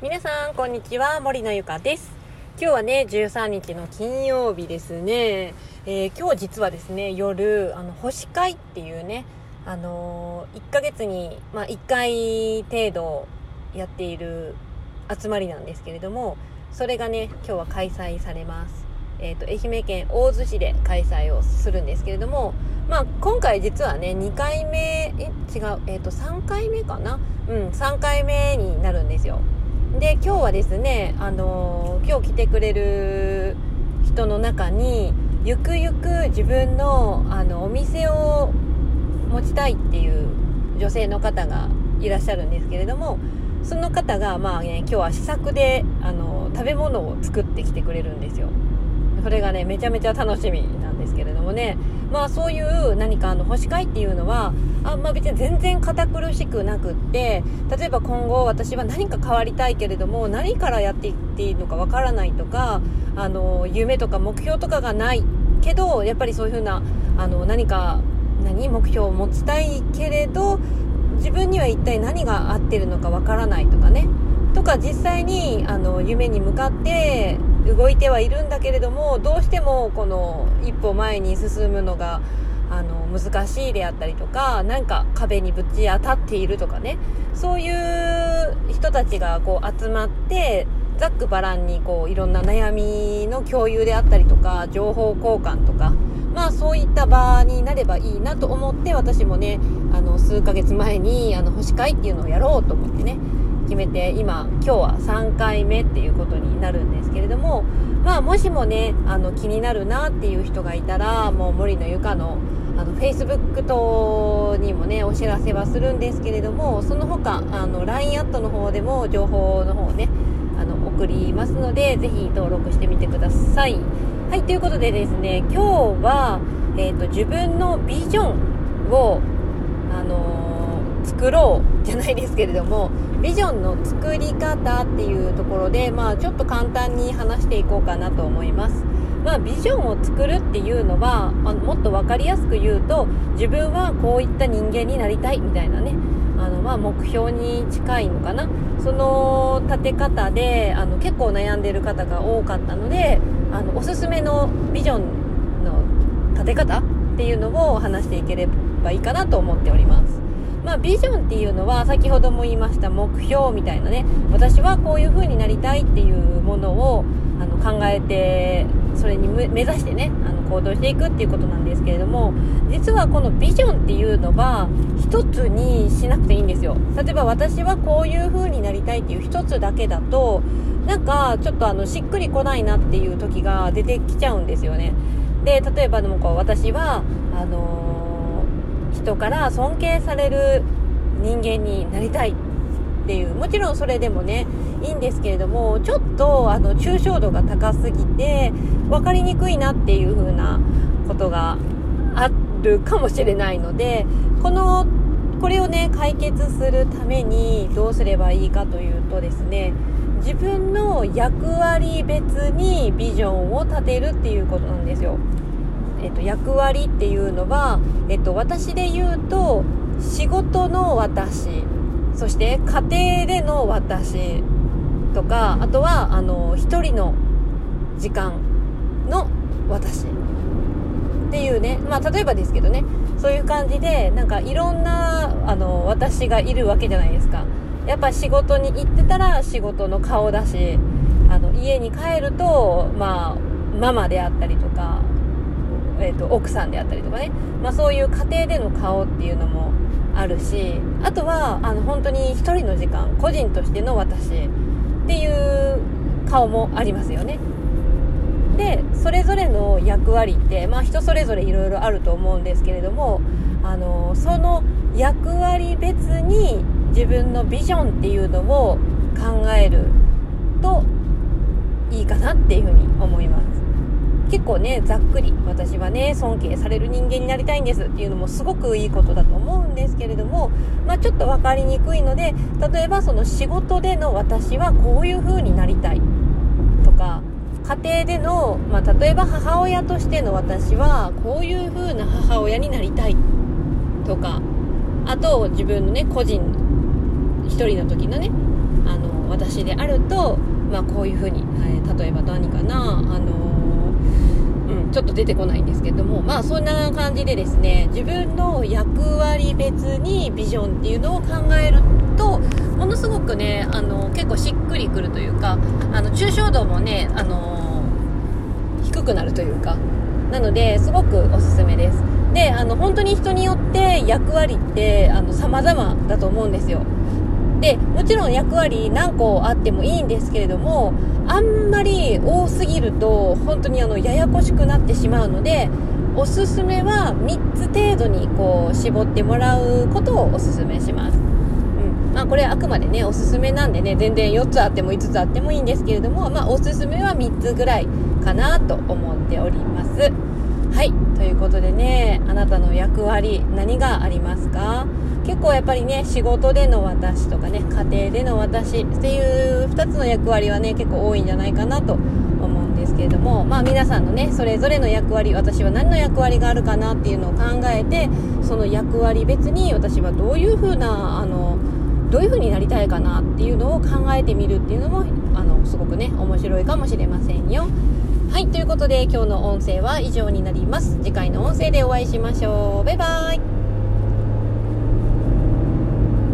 皆さんこんにちは。森のゆかです。今日はね13日の金曜日ですね、えー、今日実はですね夜あの星会っていうねあのー、1ヶ月に、まあ、1回程度やっている集まりなんですけれどもそれがね今日は開催されます。えーと、愛媛県大洲市で開催をするんですけれども、まあ、今回実はね2回目え違う、えーと3回目かな？うん3回目になるんですよ。で今日はですね、あの、今日来てくれる人の中にゆくゆく自分のあのお店を持ちたいっていう女性の方がいらっしゃるんですけれどもその方がまあね今日は試作であの食べ物を作ってきてくれるんですよ。それがねめちゃめちゃ楽しみなんですけれどもね。まあそういう何かあの干し会っていうのはあんまあ別に全然堅苦しくなくって例えば今後私は何か変わりたいけれども何からやっていっていいのかわからないとかあの夢とか目標とかがないけどやっぱりそういう風なあの何か何目標を持ちたいけれど自分には一体何が合ってるのかわからないとかね。とか実際にあの夢に向かって動いてはいるんだけれどもどうしてもこの一歩前に進むのがあの難しいであったりとか何か壁にぶち当たっているとかね。そういう人たちがこう集まってざっくばらんにこういろんな悩みの共有であったりとか情報交換とか。まあそういった場になればいいなと思って私もねあの数ヶ月前にあの星会っていうのをやろうと思ってね。決めて今今日は3回目っていうことになるんですけれどもまあもしもねあの気になるなっていう人がいたらもう森のゆかのあの Facebook 等にもねお知らせはするんですけれどもその他あの LINE アットの方でも情報の方ねあの送りますのでぜひ登録してみてください。はいということでですね今日は、えーと、自分のビジョンをあの、作ろうじゃないですけれどもビジョンの作り方っていうところで、まあ、ちょっと簡単に話していこうかなと思います。まあ、ビジョンを作るっていうのはあのもっと分かりやすく言うと自分はこういった人間になりたいみたいなねあの、まあ、目標に近いのかなその立て方であの結構悩んでる方が多かったのであのおすすめのビジョンの立て方っていうのを話していければいいかなと思っております。まあ、ビジョンっていうのは先ほども言いました目標みたいなね。私はこういう風になりたいっていうものをあの考えてそれに目指してねあの行動していくっていうことなんですけれども実はこのビジョンっていうのは一つにしなくていいんですよ。例えば私はこういう風になりたいっていう一つだけだとなんかちょっとあのしっくりこないなっていう時が出てきちゃうんですよね。で例えばでもこう私はあのー人から尊敬される人間になりたいっていうもちろんそれでもねいいんですけれどもちょっとあの抽象度が高すぎて分かりにくいなっていう風なことがあるかもしれないのでこのこれをね解決するためにどうすればいいかというとですね自分の役割別にビジョンを立てるっていうことなんですよ。えっと、役割っていうのは、えっと、私で言うと仕事の私。そして家庭での私。とかあとはあの一人の時間の私。っていうね。まあ例えばですけどね。そういう感じでなんかいろんなあの私がいるわけじゃないですか。やっぱ仕事に行ってたら仕事の顔だしあの家に帰るとまあママであったりとかえーと、奥さんであったりとかね、まあ、そういう家庭での顔っていうのもあるしあとはあの本当に1人の時間個人としての私っていう顔もありますよね。でそれぞれの役割って、まあ、人それぞれいろいろあると思うんですけれどもあのその役割別に自分のビジョンっていうのを考えるといいかなっていうふうに思います。結構ねざっくり私はね尊敬される人間になりたいんですっていうのもすごくいいことだと思うんですけれども、まあ、ちょっと分かりにくいので例えばその仕事での私はこういう風になりたいとか家庭での、まあ、例えば母親としての私はこういう風な母親になりたいとかあと自分のね個人1人の時のねあの私であると、まあ、こういうふうに、えー、例えば何かなあのうん、ちょっと出てこないんですけども、まあそんな感じでですね、自分の役割別にビジョンっていうのを考えると、ものすごくね、あの、結構しっくりくるというか、あの、抽象度もね、あの、低くなるというか、なので、すごくおすすめです。で、あの、本当に人によって役割って、あの、様々だと思うんですよ。でもちろん役割何個あってもいいんですけれどもあんまり多すぎると本当にあのややこしくなってしまうのでおすすめは3つ程度にこう絞ってもらうことをおすすめします、うん。まあ、これあくまでねおすすめなんでね全然4つあっても5つあってもいいんですけれども、まあ、おすすめは3つぐらいかなと思っております。はいということでねあなたの役割何がありますか？結構やっぱりね仕事での私とかね家庭での私っていう2つの役割はね結構多いんじゃないかなと思うんですけれどもまあ皆さんのねそれぞれの役割私は何の役割があるかなっていうのを考えてその役割別に私はどういう風なあのどういう風になりたいかなっていうのを考えてみるっていうのもあのすごくね面白いかもしれませんよ。はいということで今日の音声は以上になります。次回の音声でお会いしましょう。バイバイ。